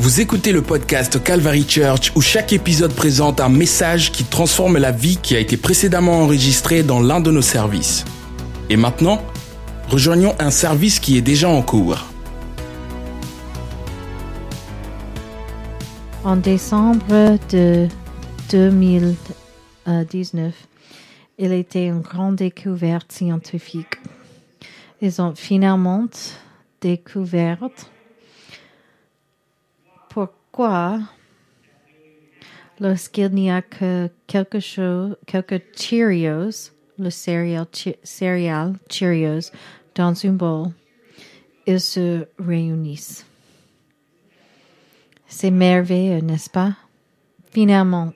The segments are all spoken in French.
Vous écoutez le podcast Calvary Church où chaque épisode présente un message qui transforme la vie qui a été précédemment enregistrée dans l'un de nos services. Et maintenant, rejoignons un service qui est déjà en cours. En décembre de 2019, il était une grande découverte scientifique. Ils ont finalement découvert pourquoi? Lorsqu'il n'y a que quelque chose, quelques Cheerios, le céréal, céréal Cheerios dans une bol, ils se réunissent. C'est merveilleux, n'est-ce pas? Finalement,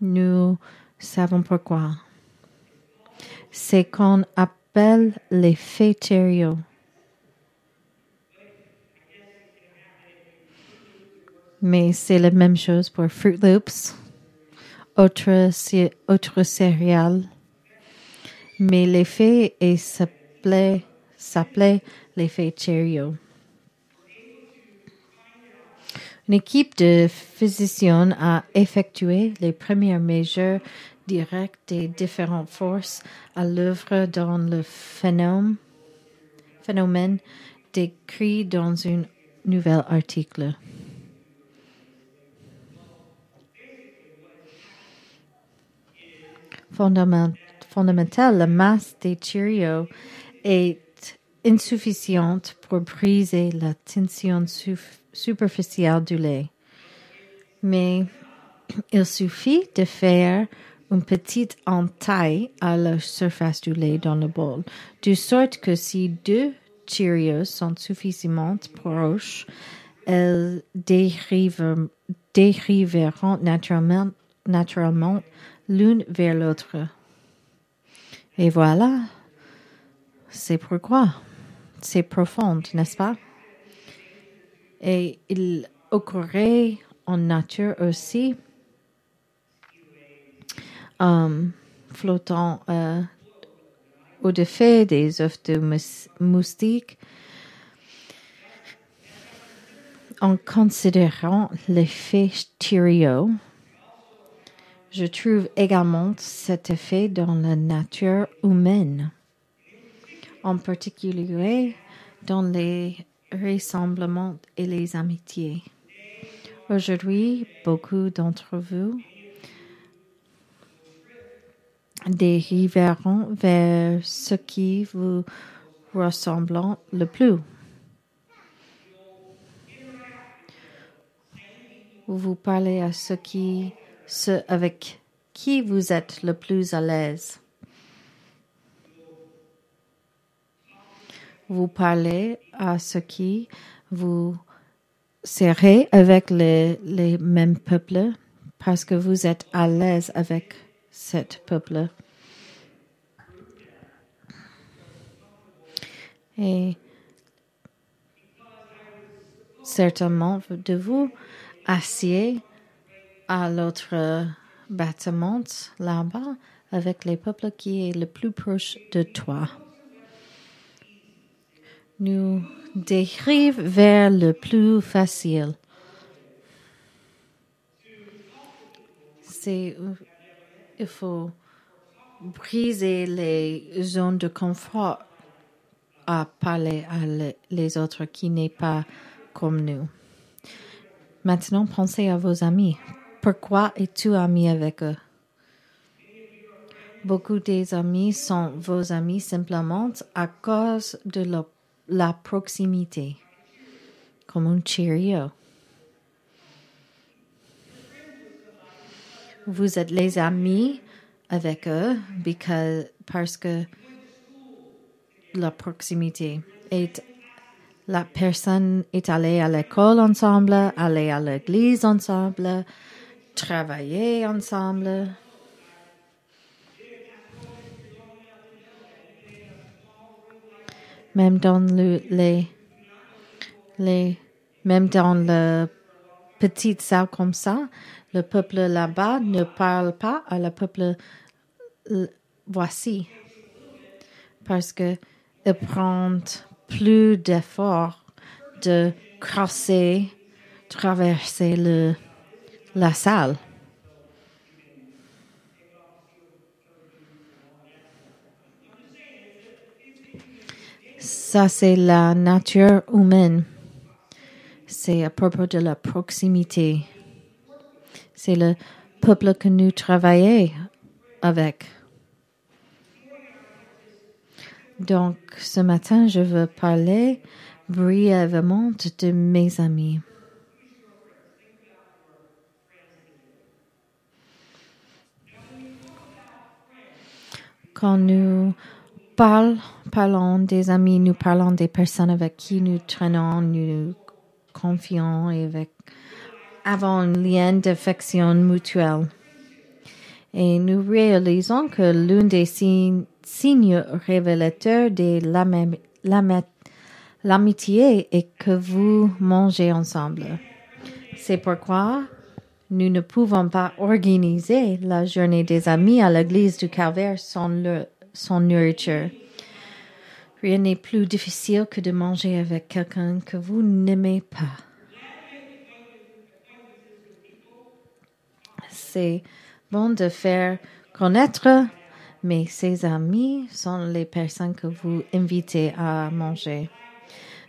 nous savons pourquoi. C'est qu'on appelle l'effet Cheerio. Mais c'est la même chose pour Fruit Loops, autre, autre céréales. Mais l'effet s'appelait, s'appelait l'effet Cheerio. Une équipe de physiciens a effectué les premières mesures directes des différentes forces à l'œuvre dans le phénomène, phénomène décrit dans un nouvel article. Fondamental, la masse des Cheerios est insuffisante pour briser la tension superficielle du lait. Mais il suffit de faire une petite entaille à la surface du lait dans le bol, de sorte que si deux Cheerios sont suffisamment proches, elles dériveront, naturellement l'une vers l'autre. Et voilà, c'est pourquoi. C'est profond, n'est-ce pas? Et il occurrait en nature aussi, um, flottant euh, au-dessus des œufs de moustiques, en considérant l'effet stéréo, je trouve également cet effet dans la nature humaine, en particulier dans les ressemblements et les amitiés. Aujourd'hui, beaucoup d'entre vous dériveront vers ce qui vous ressemble le plus. Vous parlez à ce qui ce avec qui vous êtes le plus à l'aise. Vous parlez à ce qui vous serez avec les, les mêmes peuples parce que vous êtes à l'aise avec cet peuple. Et certainement de vous assieds à l'autre bâtiment là-bas avec les peuples qui est le plus proche de toi. Nous dérive vers le plus facile. C'est, il faut briser les zones de confort à parler à les autres qui n'est pas comme nous. Maintenant, pensez à vos amis. Pourquoi es-tu ami avec eux? Beaucoup des amis sont vos amis simplement à cause de la, proximité, comme un Cheerio. Vous êtes les amis avec eux parce que la proximité est la personne est allée à l'école ensemble, allée à l'église ensemble, travailler ensemble. Même dans le, les, les, même dans le petite salle comme ça, le peuple là-bas ne parle pas à le peuple voici. Parce que prend plus d'efforts de crosser traverser le, la salle. Ça, c'est la nature humaine. C'est à propos de la proximité. C'est le peuple que nous travaillons avec. Donc, ce matin, je veux parler brièvement de mes amis. Quand nous parlons, des amis, nous parlons des personnes avec qui nous traînons, nous confions et avec, avons un lien d'affection mutuelle. Et nous réalisons que l'un des signes révélateurs de l'amitié est que vous mangez ensemble. C'est pourquoi nous ne pouvons pas organiser la journée des amis à l'église du Calvaire sans, le, sans nourriture. Rien n'est plus difficile que de manger avec quelqu'un que vous n'aimez pas. C'est bon de faire connaître, mais ses amis sont les personnes que vous invitez à manger.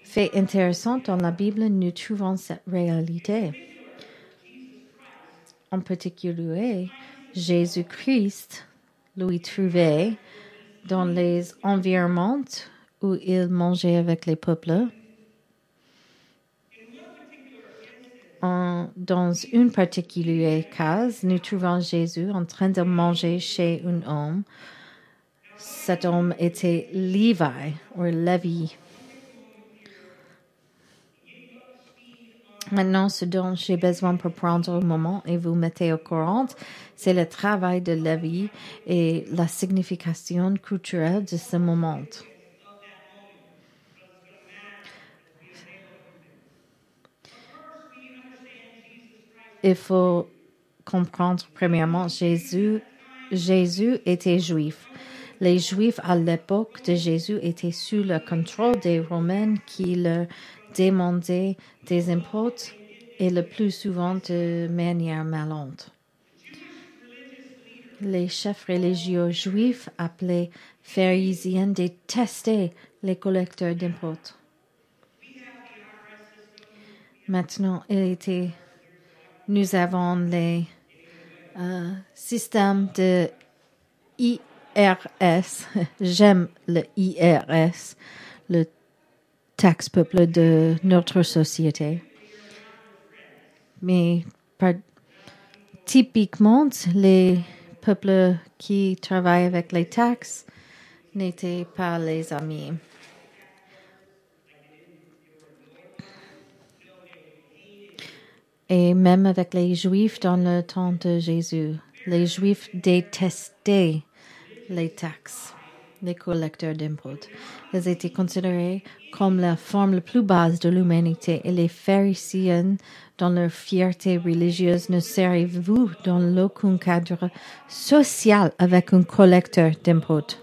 Fait intéressant dans la Bible, nous trouvons cette réalité. En particulier, Jésus-Christ lui trouvait dans les environnements où il mangeait avec les peuples. En, dans une particulière case, nous trouvons Jésus en train de manger chez un homme. Cet homme était Levi ou Levi. Maintenant, ce dont j'ai besoin pour prendre un moment et vous mettez au courant, c'est le travail de Lévi et la signification culturelle de ce moment. Il faut comprendre premièrement Jésus Jésus était juif. Les Juifs à l'époque de Jésus étaient sous le contrôle des Romains qui leur demandaient des impôts et le plus souvent de manière malhonnête. Les chefs religieux juifs appelés pharisiens détestaient les collecteurs d'impôts. Maintenant, il était, nous avons les euh, systèmes de IRS. J'aime le IRS, le taxe peuple de notre société. Mais typiquement, les peuples qui travaillent avec les taxes n'étaient pas les amis. Et même avec les Juifs dans le temps de Jésus, les Juifs détestaient les taxes, les collecteurs d'impôts. Ils étaient considérés comme la forme la plus basse de l'humanité et les pharisiens, dans leur fierté religieuse, ne servez-vous dans aucun cadre social avec un collecteur d'impôts.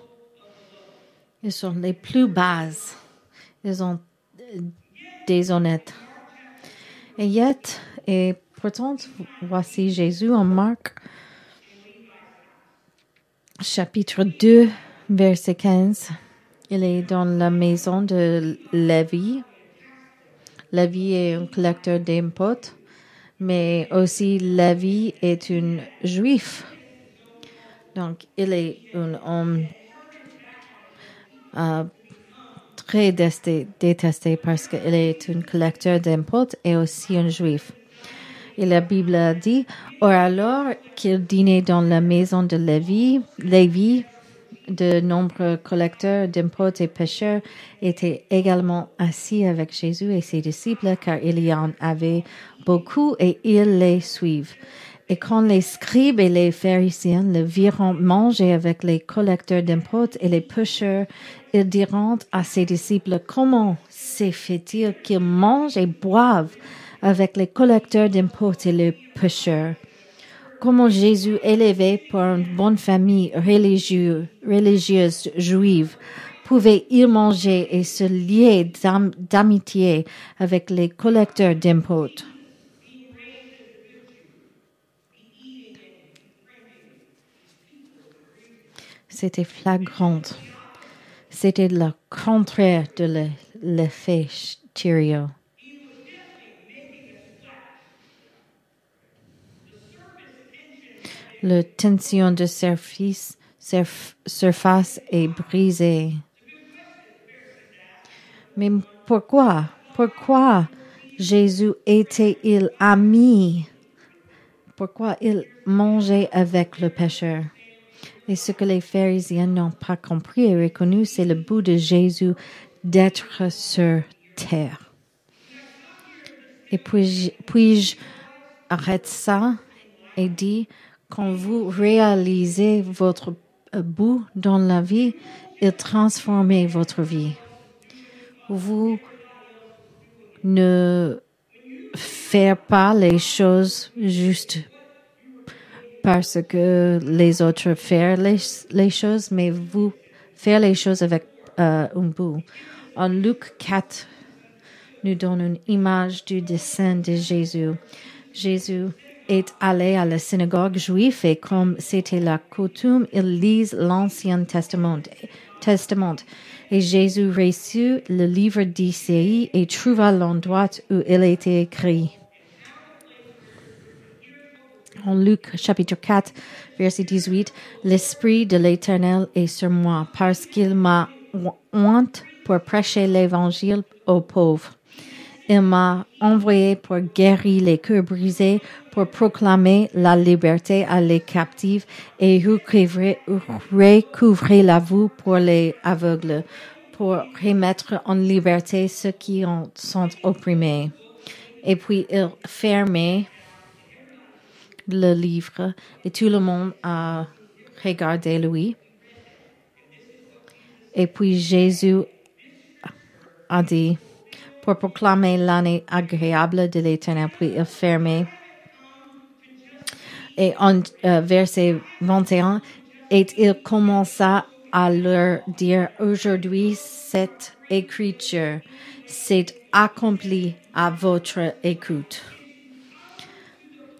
Ils sont les plus bases. Ils sont déshonnêtes. Et yet, et pourtant, voici Jésus en Marc, chapitre 2, verset 15. Il est dans la maison de Lévi. Lévi est un collecteur d'impôts, mais aussi Lévi est un juif. Donc, il est un homme euh, très détesté parce qu'il est un collecteur d'impôts et aussi un juif. Et la Bible dit, or alors qu'il dînait dans la maison de Lévi, Lévi, de nombreux collecteurs d'impôts et pêcheurs étaient également assis avec Jésus et ses disciples, car il y en avait beaucoup et ils les suivent. Et quand les scribes et les pharisiens le virent manger avec les collecteurs d'impôts et les pêcheurs, ils diront à ses disciples, comment se fait-il qu'ils mangent et boivent avec les collecteurs d'impôts et les pêcheurs? comment Jésus, élevé par une bonne famille religieuse, juive, pouvait y manger et se lier d'amitié avec les collecteurs d'impôts. C'était flagrant. C'était le contraire de l'effet le, Le tension de surface, surface est brisée. Mais pourquoi? Pourquoi Jésus était-il ami? Pourquoi il mangeait avec le pécheur? Et ce que les pharisiens n'ont pas compris et reconnu, c'est le bout de Jésus d'être sur terre. Et puis-je puis arrête ça et dit, quand vous réalisez votre bout dans la vie, il transforme votre vie. Vous ne faites pas les choses juste parce que les autres font les, choses, mais vous faites les choses avec euh, un bout. En Luc 4, nous donne une image du dessin de Jésus. Jésus est allé à la synagogue juive et comme c'était la coutume, il lit l'Ancien Testament. Testament. Et Jésus reçut le livre d'Isaïe et trouva l'endroit où il était écrit. En Luc chapitre 4, verset 18, L'Esprit de l'Éternel est sur moi parce qu'il m'a honte pour prêcher l'Évangile aux pauvres. Il m'a envoyé pour guérir les cœurs brisés, pour proclamer la liberté à les captifs et recouvrir, la vue pour les aveugles, pour remettre en liberté ceux qui sont opprimés. Et puis il fermait le livre et tout le monde a regardé lui. Et puis Jésus a dit, pour proclamer l'année agréable de l'Éternel, puis il fermait. Et en euh, verset 21, et il commença à leur dire, aujourd'hui, cette écriture s'est accomplie à votre écoute.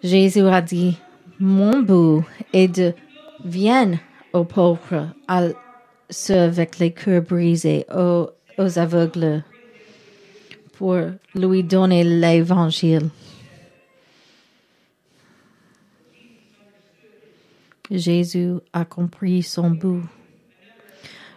Jésus a dit, mon but est de vienne aux pauvres, à ceux avec les cœurs brisés, aux, aux aveugles, pour lui donner l'évangile. Jésus a compris son but.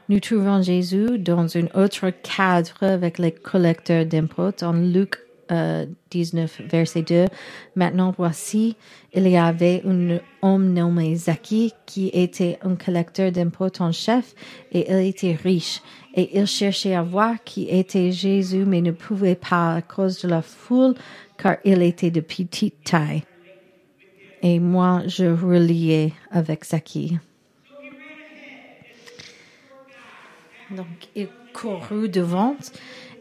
Nous trouvons Jésus dans un autre cadre avec les collecteurs d'impôts en Luc 19, euh, verset 2. Maintenant, voici, il y avait un homme nommé Zaki qui était un collecteur d'impôts en chef et il était riche. Et il cherchait à voir qui était Jésus, mais ne pouvait pas à cause de la foule, car il était de petite taille. Et moi, je reliais avec Zaki. Donc, il courut devant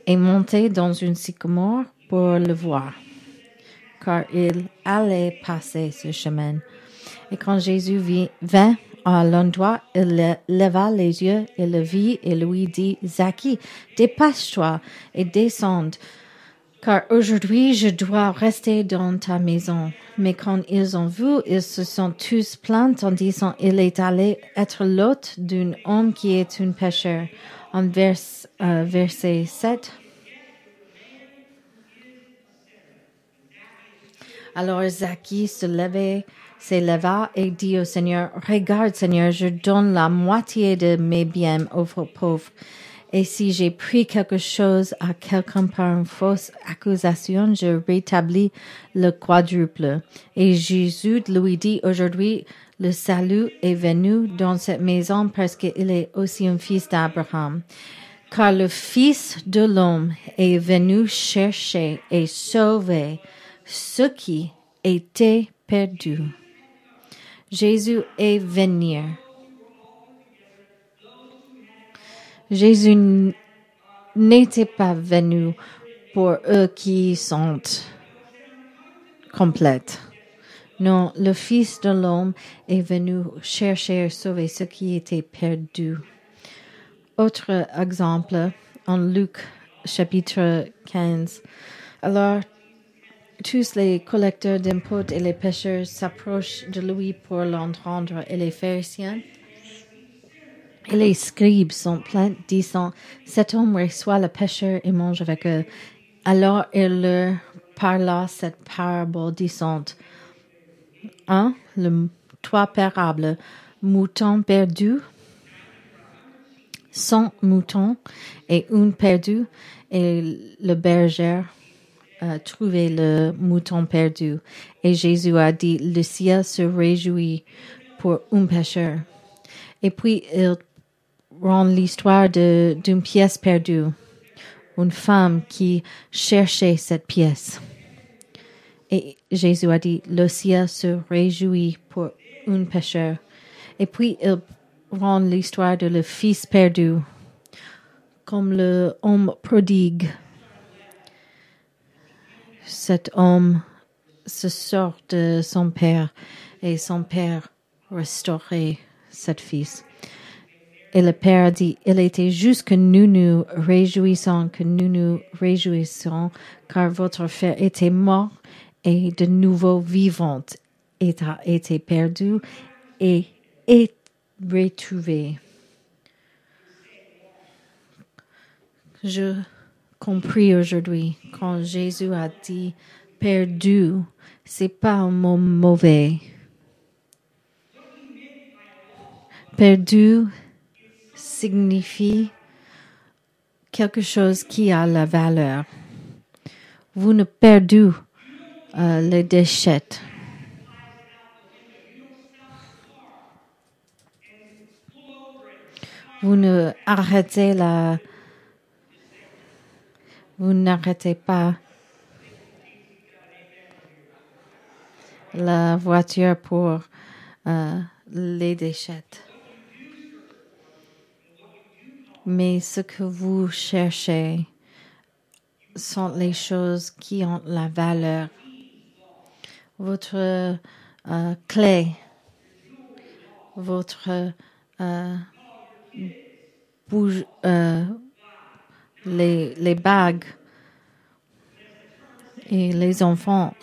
et montait dans une sycomore pour le voir, car il allait passer ce chemin. Et quand Jésus vint à l'endroit, il leva les yeux et le vit et lui dit, Zaki, dépêche-toi et descends, car aujourd'hui je dois rester dans ta maison. Mais quand ils ont vu, ils se sont tous plaints en disant, il est allé être l'hôte d'un homme qui est un pécheur. En vers, euh, verset 7, Alors Zaki se levait, s'éleva et dit au Seigneur, Regarde Seigneur, je donne la moitié de mes biens aux pauvres. Et si j'ai pris quelque chose à quelqu'un par une fausse accusation, je rétablis le quadruple. Et Jésus lui dit aujourd'hui, le salut est venu dans cette maison parce qu'il est aussi un fils d'Abraham. Car le Fils de l'homme est venu chercher et sauver ce qui était perdu. Jésus est venu. Jésus n'était pas venu pour eux qui sont complètes. Non, le Fils de l'homme est venu chercher et sauver ce qui était perdu. Autre exemple, en Luc chapitre 15. Alors tous les collecteurs d'impôts et les pêcheurs s'approchent de lui pour l'entendre et les pharisiens Et les scribes sont pleins, disant, cet homme reçoit le pécheur et mange avec eux. Alors il leur parla cette parabole disant, un, le, trois parables, mouton perdu, cent moutons et une perdu, et le berger a trouvé le mouton perdu. Et Jésus a dit, le ciel se réjouit pour un pécheur. Et puis il rend l'histoire d'une pièce perdue, une femme qui cherchait cette pièce. Et Jésus a dit, le ciel se réjouit pour un pécheur. Et puis il rend l'histoire de le fils perdu, comme le homme prodigue. Cet homme se sort de son père et son père restaurait cet fils. Et le père dit, il était juste que nous nous réjouissons, que nous nous réjouissons, car votre frère était mort et de nouveau vivant, et a été perdu et est retrouvé. Je compris aujourd'hui quand Jésus a dit perdu, c'est pas un mot mauvais. Perdu signifie quelque chose qui a la valeur. Vous ne perdez euh, les déchets. Vous ne arrêtez la, vous n'arrêtez pas la voiture pour euh, les déchets. Mais ce que vous cherchez sont les choses qui ont la valeur. Votre euh, clé, votre euh, bouge, les, bagues et les enfants,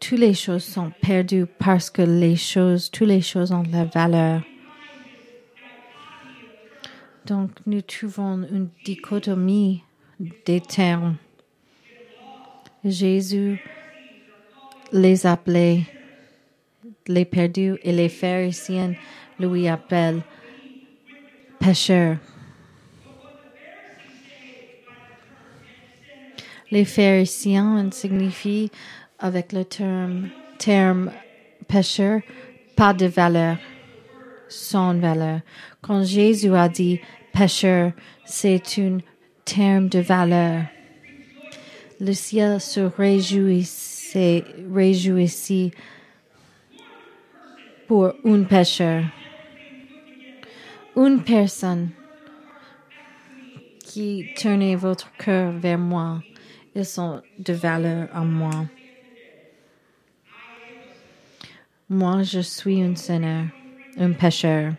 toutes les choses sont perdues parce que les choses, toutes les choses ont la valeur. Donc, nous trouvons une dichotomie des termes. Jésus les appelait les perdus et les pharisiens lui appellent pécheurs. Les pharisiens signifient avec le terme, terme pécheur pas de valeur, sans valeur. Quand Jésus a dit pécheur, c'est un terme de valeur. Le ciel se réjouissait, pour un pécheur. Une personne qui tournait votre cœur vers moi, ils sont de valeur à moi. Moi, je suis un seigneur, un pécheur.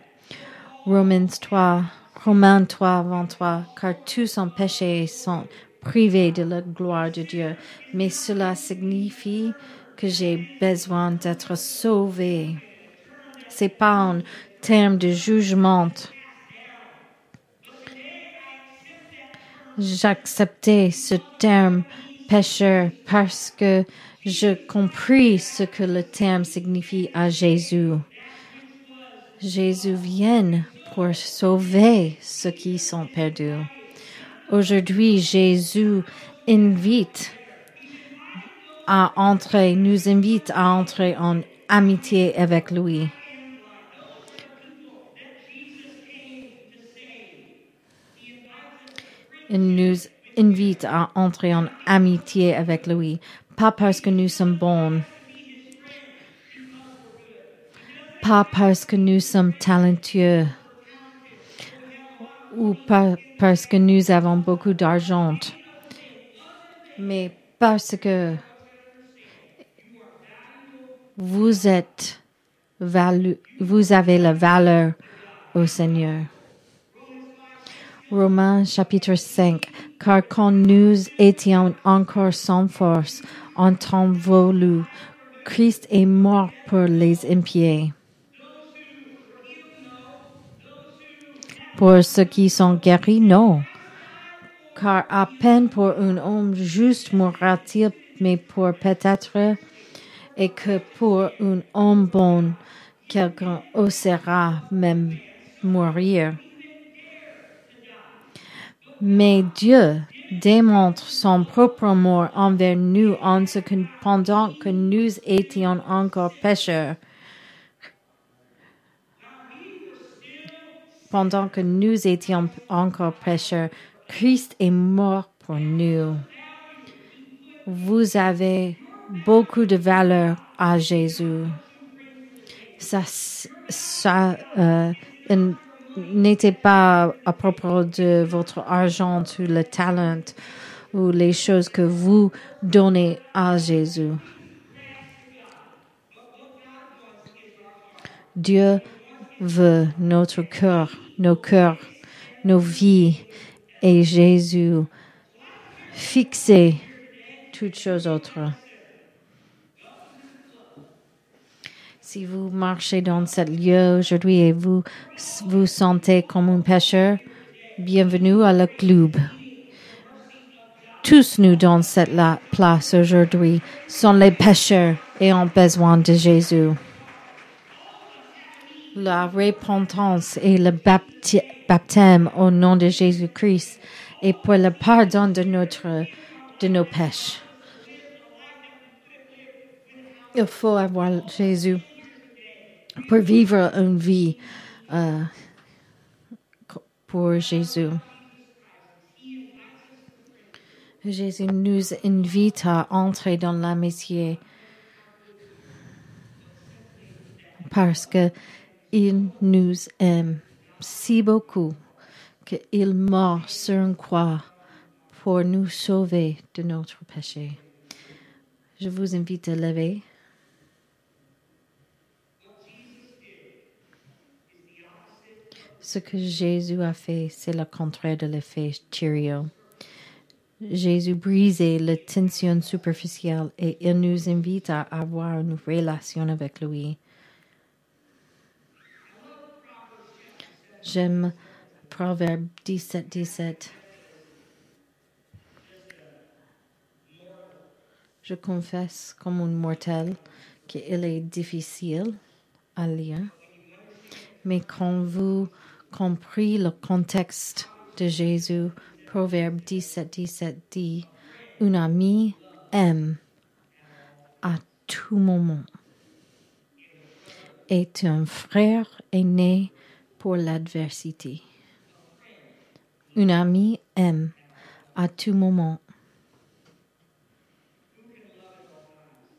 Romans 3, Romains 3, 23, car tous ont péché et sont privés de la gloire de Dieu. Mais cela signifie que j'ai besoin d'être sauvé. C'est pas un terme de jugement. J'acceptais ce terme pécheur parce que je compris ce que le terme signifie à Jésus. Jésus vient pour sauver ceux qui sont perdus. Aujourd'hui, Jésus invite à entrer, nous invite à entrer en amitié avec lui. Il nous invite à entrer en amitié avec lui, pas parce que nous sommes bons, pas parce que nous sommes talentueux. Ou pas parce que nous avons beaucoup d'argent, mais parce que vous êtes valu vous avez la valeur au Seigneur. Romains chapitre 5, car quand nous étions encore sans force, en temps voulu, Christ est mort pour les impies. pour ceux qui sont guéris, non. Car à peine pour un homme juste mourra-t-il, mais pour peut-être et que pour un homme bon, quelqu'un osera même mourir. Mais Dieu démontre son propre amour envers nous en ce que pendant que nous étions encore pécheurs, pendant que nous étions encore pécheurs, Christ est mort pour nous. Vous avez beaucoup de valeur à Jésus. Ça, ça euh, n'était pas à propos de votre argent ou le talent ou les choses que vous donnez à Jésus. Dieu veut notre cœur, nos cœurs, nos vies et Jésus fixer toutes choses autres. Si vous marchez dans ce lieu aujourd'hui et vous vous sentez comme un pécheur, bienvenue à le club. Tous nous dans cette place aujourd'hui sont les pécheurs et ont besoin de Jésus. La repentance et le baptême au nom de Jésus-Christ et pour le pardon de notre, de nos péchés. Il faut avoir Jésus pour vivre une vie euh, pour Jésus. Jésus nous invite à entrer dans l'amitié parce que il nous aime si beaucoup qu'il mort sur une croix pour nous sauver de notre péché. Je vous invite à lever. Ce que Jésus a fait, c'est le contraire de l'effet Cheerio. Jésus brisait la tension superficielle et il nous invite à avoir une relation avec lui. J'aime Proverbe 17, 17. Je confesse comme un mortel qu'il est difficile à lire, mais quand vous compris le contexte de Jésus, Proverbe 17, 17 dit, un ami aime à tout moment. Et un frère est né pour l'adversité. Un ami aime à tout moment.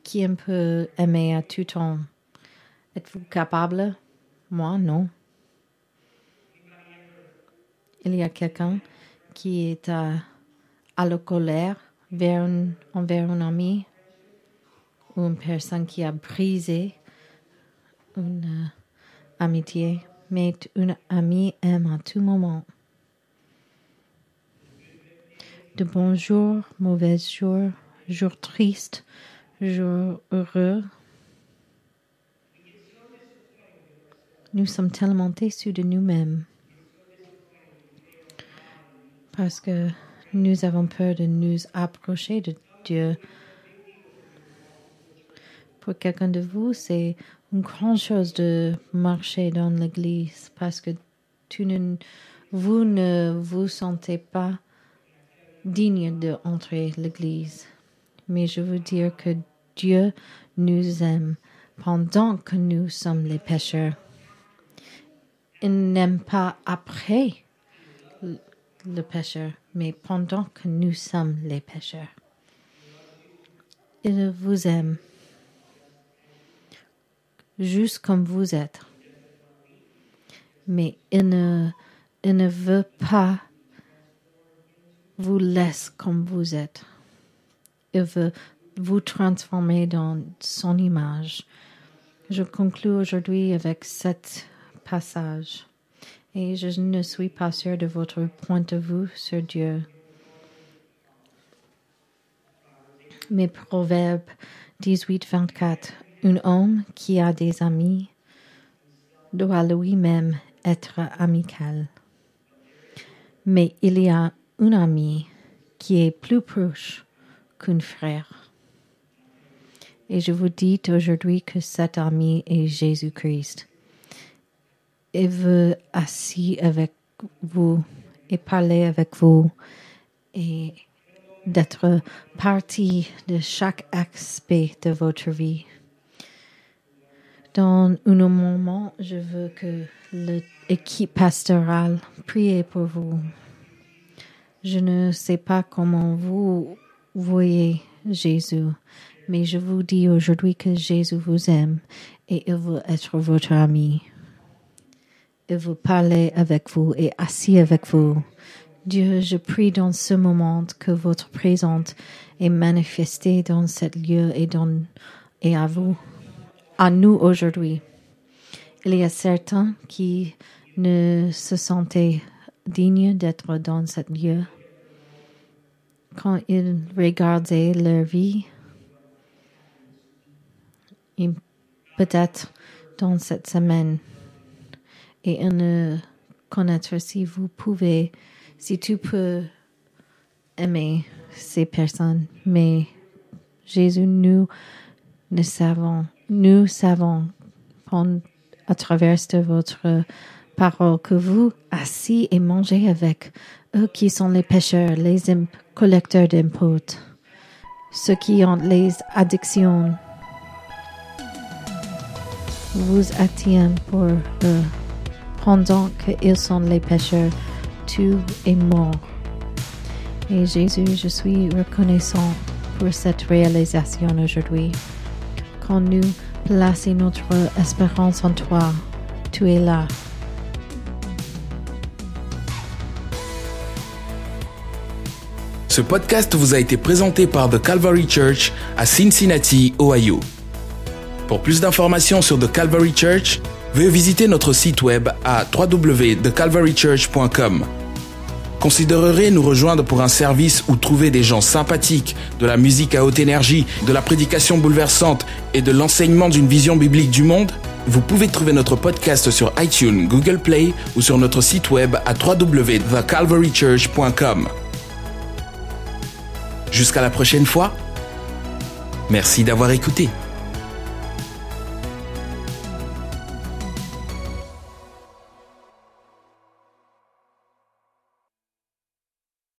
Qui peut aimer à tout temps? Êtes-vous capable? Moi, non. Il y a quelqu'un qui est à, à la colère vers envers un ami ou une personne qui a brisé une euh, amitié, mais une amie aime à tout moment. De bons jours, mauvais jours, jours tristes, jours heureux. Nous sommes tellement déçus de nous-mêmes parce que nous avons peur de nous approcher de Dieu. Pour quelqu'un de vous, c'est une grande chose de marcher dans l'église parce que vous ne vous sentez pas digne d'entrer l'église. Mais je veux dire que Dieu nous aime pendant que nous sommes les pécheurs. Il n'aime pas après le pécheur, mais pendant que nous sommes les pécheurs. Il vous aime, juste comme vous êtes. Mais il ne, il ne veut pas vous laisser comme vous êtes. Il veut vous transformer dans son image. Je conclue aujourd'hui avec cet passage et je ne suis pas sûr de votre point de vue sur Dieu. Mais Proverbe 18, 24. Un homme qui a des amis doit lui-même être amical. mais il y a un ami qui est plus proche qu'un frère. Et je vous dis aujourd'hui que cet ami est Jésus-Christ. Il veut assis avec vous et parler avec vous et d'être partie de chaque aspect de votre vie. Dans un moment, je veux que l'équipe pastorale prie pour vous. Je ne sais pas comment vous voyez Jésus, mais je vous dis aujourd'hui que Jésus vous aime et il veut être votre ami. Il veut parler avec vous et assis avec vous. Dieu, je prie dans ce moment que votre présence est manifestée dans ce lieu et à vous, à nous aujourd'hui. Il y a certains qui ne se sentaient dignes d'être dans ce lieu. Quand ils regardaient leur vie, peut-être dans cette semaine, et ils ne connaître si vous pouvez si tu peux aimer ces personnes, mais Jésus, nous, nous savons, nous savons à travers de votre parole que vous assis et mangez avec eux qui sont les pécheurs, les collecteurs d'impôts, ceux qui ont les addictions. Vous atteignez pour eux pendant qu'ils sont les pécheurs tu es mort. Et Jésus, je suis reconnaissant pour cette réalisation aujourd'hui. Quand nous plaçons notre espérance en toi, tu es là. Ce podcast vous a été présenté par The Calvary Church à Cincinnati, Ohio. Pour plus d'informations sur The Calvary Church, veuillez visiter notre site web à www.thecalvarychurch.com. Considérerez nous rejoindre pour un service où trouver des gens sympathiques, de la musique à haute énergie, de la prédication bouleversante et de l'enseignement d'une vision biblique du monde? Vous pouvez trouver notre podcast sur iTunes, Google Play ou sur notre site web à www.thecalvarychurch.com. Jusqu'à la prochaine fois. Merci d'avoir écouté.